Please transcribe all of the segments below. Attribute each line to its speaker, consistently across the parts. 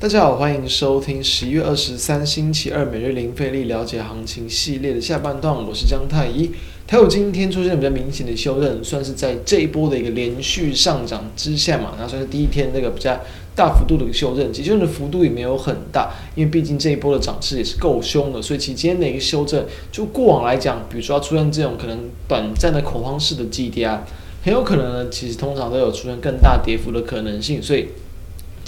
Speaker 1: 大家好，欢迎收听十一月二十三星期二每日零费力了解行情系列的下半段，我是江太一。台股今天出现比较明显的修正，算是在这一波的一个连续上涨之下嘛，那算是第一天那个比较大幅度的一个修正，其实修正的幅度也没有很大，因为毕竟这一波的涨势也是够凶的，所以其实今天的一个修正，就过往来讲，比如说要出现这种可能短暂的恐慌式的 GDR，，很有可能呢，其实通常都有出现更大跌幅的可能性，所以。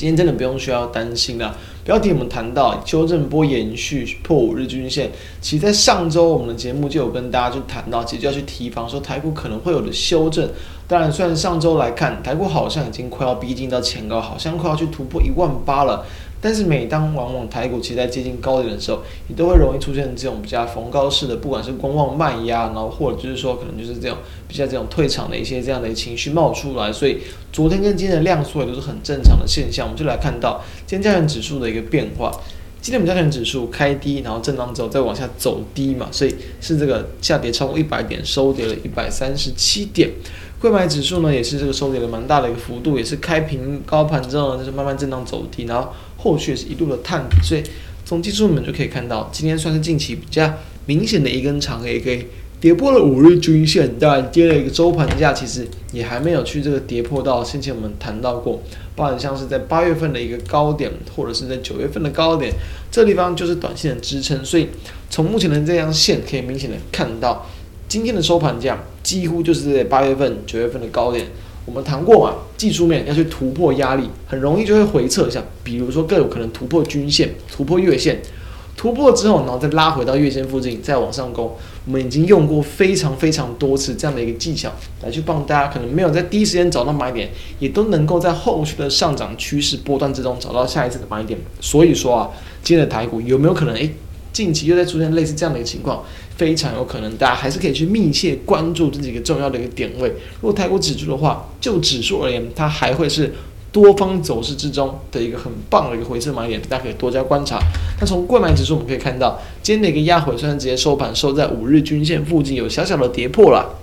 Speaker 1: 今天真的不用需要担心了。标题我们谈到修正波延续破五日均线，其实在上周我们的节目就有跟大家去谈到，其实就要去提防说台股可能会有的修正。当然，虽然上周来看台股好像已经快要逼近到前高，好像快要去突破一万八了。但是每当往往台股其实在接近高点的时候，你都会容易出现这种比较逢高式的，不管是观望卖压，然后或者就是说可能就是这种比较这种退场的一些这样的情绪冒出来，所以昨天跟今天的量缩也都是很正常的现象。我们就来看到今天加权指数的一个变化，今天我们加权指数开低，然后震荡之后再往下走低嘛，所以是这个下跌超过一百点，收跌了一百三十七点。柜买指数呢也是这个收跌了蛮大的一个幅度，也是开平高盘之后呢就是慢慢震荡走低，然后。后续也是一路的探底，所以从技术面就可以看到，今天算是近期比较明显的一根长黑 K，跌破了五日均线，当然接了一个周盘价，其实也还没有去这个跌破到先前我们谈到过，包含像是在八月份的一个高点，或者是在九月份的高点，这地方就是短线的支撑，所以从目前的这张线可以明显的看到，今天的收盘价几乎就是在八月份、九月份的高点。我们谈过嘛，技术面要去突破压力，很容易就会回撤一下。比如说，更有可能突破均线、突破月线，突破之后，然后再拉回到月线附近，再往上攻。我们已经用过非常非常多次这样的一个技巧，来去帮大家可能没有在第一时间找到买点，也都能够在后续的上涨趋势波段之中找到下一次的买点。所以说啊，今天的台股有没有可能诶，近期又在出现类似这样的一个情况？非常有可能，大家还是可以去密切关注这几个重要的一个点位。如果台股指数的话，就指数而言，它还会是多方走势之中的一个很棒的一个回撤买点，大家可以多加观察。那从柜买指数我们可以看到，今天的一个压回，虽然直接收盘收在五日均线附近，有小小的跌破了。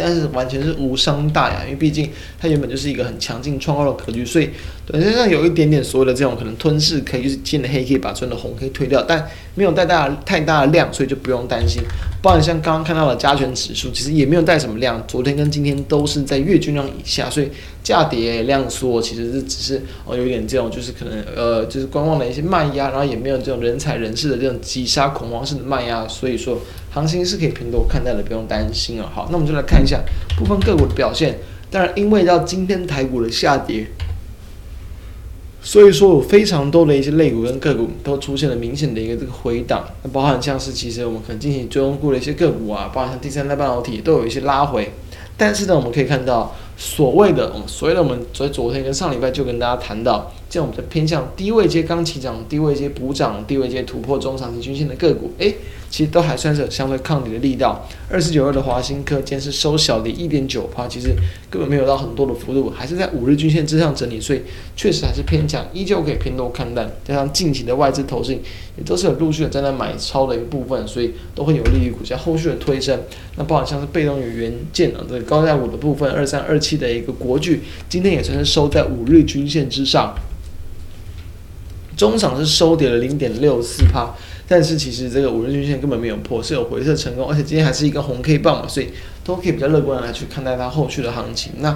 Speaker 1: 但是完全是无伤大雅，因为毕竟它原本就是一个很强劲创高的格局，所以短线上有一点点所谓的这种可能吞噬，可以就是进了黑可以把昨天的红可以推掉，但没有带大太大的量，所以就不用担心。包含像刚刚看到的加权指数，其实也没有带什么量，昨天跟今天都是在月均量以下，所以价跌量缩，其实是只是哦有点这种就是可能呃就是观望的一些卖压，然后也没有这种人踩人势的这种急杀恐慌式的卖压，所以说。行情是可以偏多看待的，不用担心啊。好，那我们就来看一下部分个股的表现。当然，因为到今天台股的下跌，所以说有非常多的一些类股跟个股都出现了明显的一个这个回档。那包含像是其实我们可能进行追踪过的一些个股啊，包含像第三代半导体都有一些拉回。但是呢，我们可以看到所谓的，所谓的我们昨昨天跟上礼拜就跟大家谈到，这种偏向低位阶刚起涨、低位阶补涨、低位阶突破中长期均线的个股，诶。其实都还算是有相对抗跌的力道。二四九二的华新科今天是收小跌一点九趴，其实根本没有到很多的幅度，还是在五日均线之上整理，所以确实还是偏强，依旧可以偏多看淡。加上近期的外资投信也都是有陆续的在那买超的一部分，所以都会有利于股价后续的推升。那包含像是被动与元件啊，这高价股的部分，二三二七的一个国巨，今天也算是收在五日均线之上，中场是收跌了零点六四趴。但是其实这个五日均线根本没有破，是有回撤成功，而且今天还是一个红 K 棒嘛，所以都可以比较乐观的来去看待它后续的行情。那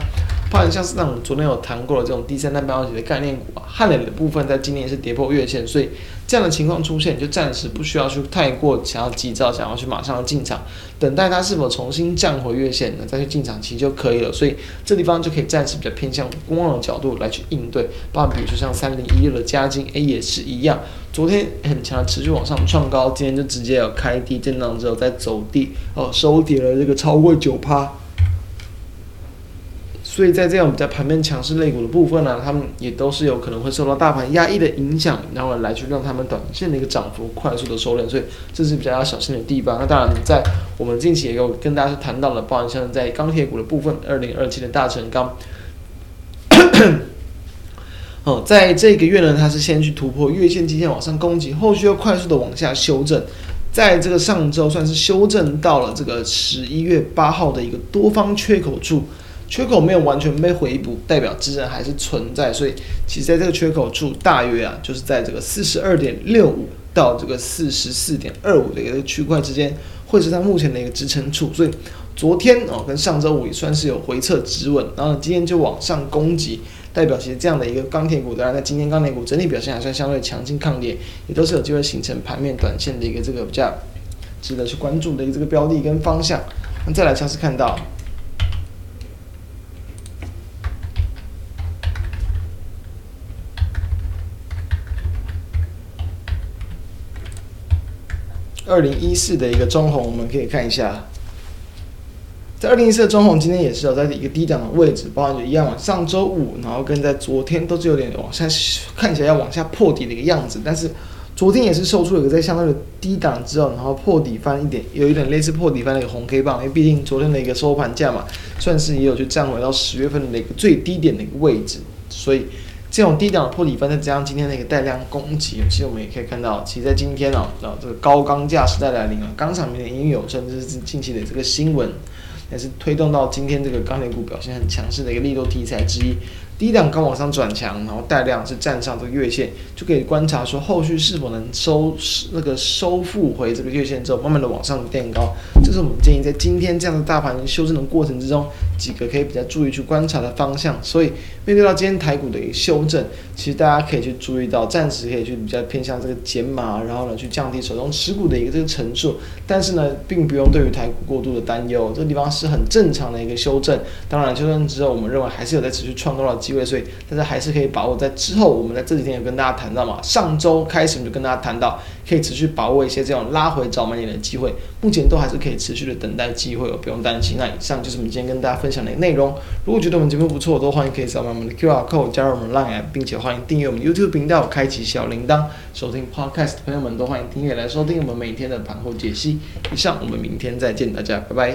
Speaker 1: 包含像是那我们昨天有谈过的这种第三代半导体的概念股啊，汉磊的部分在今年是跌破月线，所以这样的情况出现，就暂时不需要去太过想要急躁，想要去马上进场，等待它是否重新降回月线呢，再去进场其实就可以了。所以这地方就可以暂时比较偏向观望的角度来去应对。包含比如说像三零一六的嘉晶，A 也是一样。昨天很强，持续往上创高，今天就直接有开低震荡之后再走低，哦，收跌了这个超过九趴。所以在这样比较盘面强势类股的部分呢，他们也都是有可能会受到大盘压抑的影响，然后来去让他们短线的一个涨幅快速的收敛，所以这是比较要小心的地方。那当然，在我们近期也有跟大家谈到了，包含像在钢铁股的部分，二零二七的大成钢。哦，在这个月呢，它是先去突破月线、季线往上攻击，后续又快速的往下修正，在这个上周算是修正到了这个十一月八号的一个多方缺口处，缺口没有完全被回补，代表支撑还是存在，所以其实在这个缺口处大约啊，就是在这个四十二点六五到这个四十四点二五的一个区块之间，会是它目前的一个支撑处，所以。昨天哦，跟上周五也算是有回撤止稳，然后今天就往上攻击，代表其实这样的一个钢铁股，当然在今天钢铁股整体表现还算相对强劲抗跌，也都是有机会形成盘面短线的一个这个比较值得去关注的一个这个标的跟方向。那再来像是看到二零一四的一个中红，我们可以看一下。在二零一四的中红今天也是有在一个低档的位置，包含就一样嘛。上周五，然后跟在昨天都是有点往下，看起来要往下破底的一个样子。但是昨天也是收出了一个在相对的低档之后，然后破底翻一点，有一点类似破底翻的一个红 K 棒。因为毕竟昨天的一个收盘价嘛，算是也有去站回到十月份的一个最低点的一个位置。所以这种低档的破底分，再加上今天的一个带量攻击，其实我们也可以看到，其实在今天哦，啊这个高钢价时代来临了，钢厂明年应有，甚至是近期的这个新闻。也是推动到今天这个钢铁股表现很强势的一个利多题材之一。低档刚往上转强，然后带量是站上这个月线，就可以观察说后续是否能收那个收复回这个月线之后，慢慢的往上垫高。这是我们建议在今天这样的大盘修正的过程之中，几个可以比较注意去观察的方向。所以面对到今天台股的一个修正，其实大家可以去注意到，暂时可以去比较偏向这个减码，然后呢去降低手中持股的一个这个层数。但是呢，并不用对于台股过度的担忧，这个地方是很正常的一个修正。当然，修正之后，我们认为还是有在持续创造的机会。所以，大家还是可以把握在之后，我们在这几天有跟大家谈到嘛，上周开始我们就跟大家谈到，可以持续把握一些这种拉回找买点的机会，目前都还是可以持续的等待机会哦，不用担心。那以上就是我们今天跟大家分享的内容。如果觉得我们节目不错，都欢迎可以扫描我们的 QR code 加入我们 Line，并且欢迎订阅我们 YouTube 频道，开启小铃铛，收听 Podcast 朋友们都欢迎订阅来收听我们每天的盘后解析。以上，我们明天再见，大家拜拜。